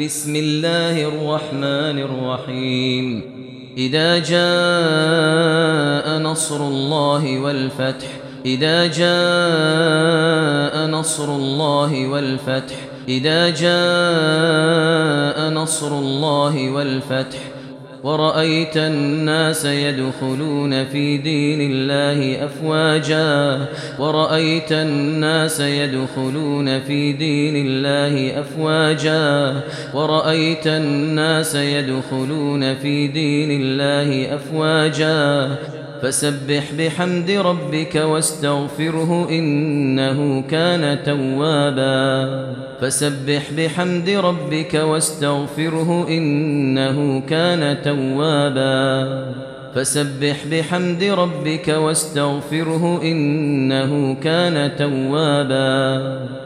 بسم الله الرحمن الرحيم. إذا جاء نصر الله والفتح إذا جاء نصر الله والفتح إذا جاء نصر الله والفتح ورأيت الناس يدخلون في دين الله أفواجا. ورأيت الناس يدخلون في دين الله أفواجا. ورأيت الناس يدخلون في دين الله أفواجا. فسبح بحمد ربك واستغفره إنه كان توابا. فسبح بحمد ربك واستغفره إنه كان توابا. فسبح بحمد ربك واستغفره إنه كان توابا.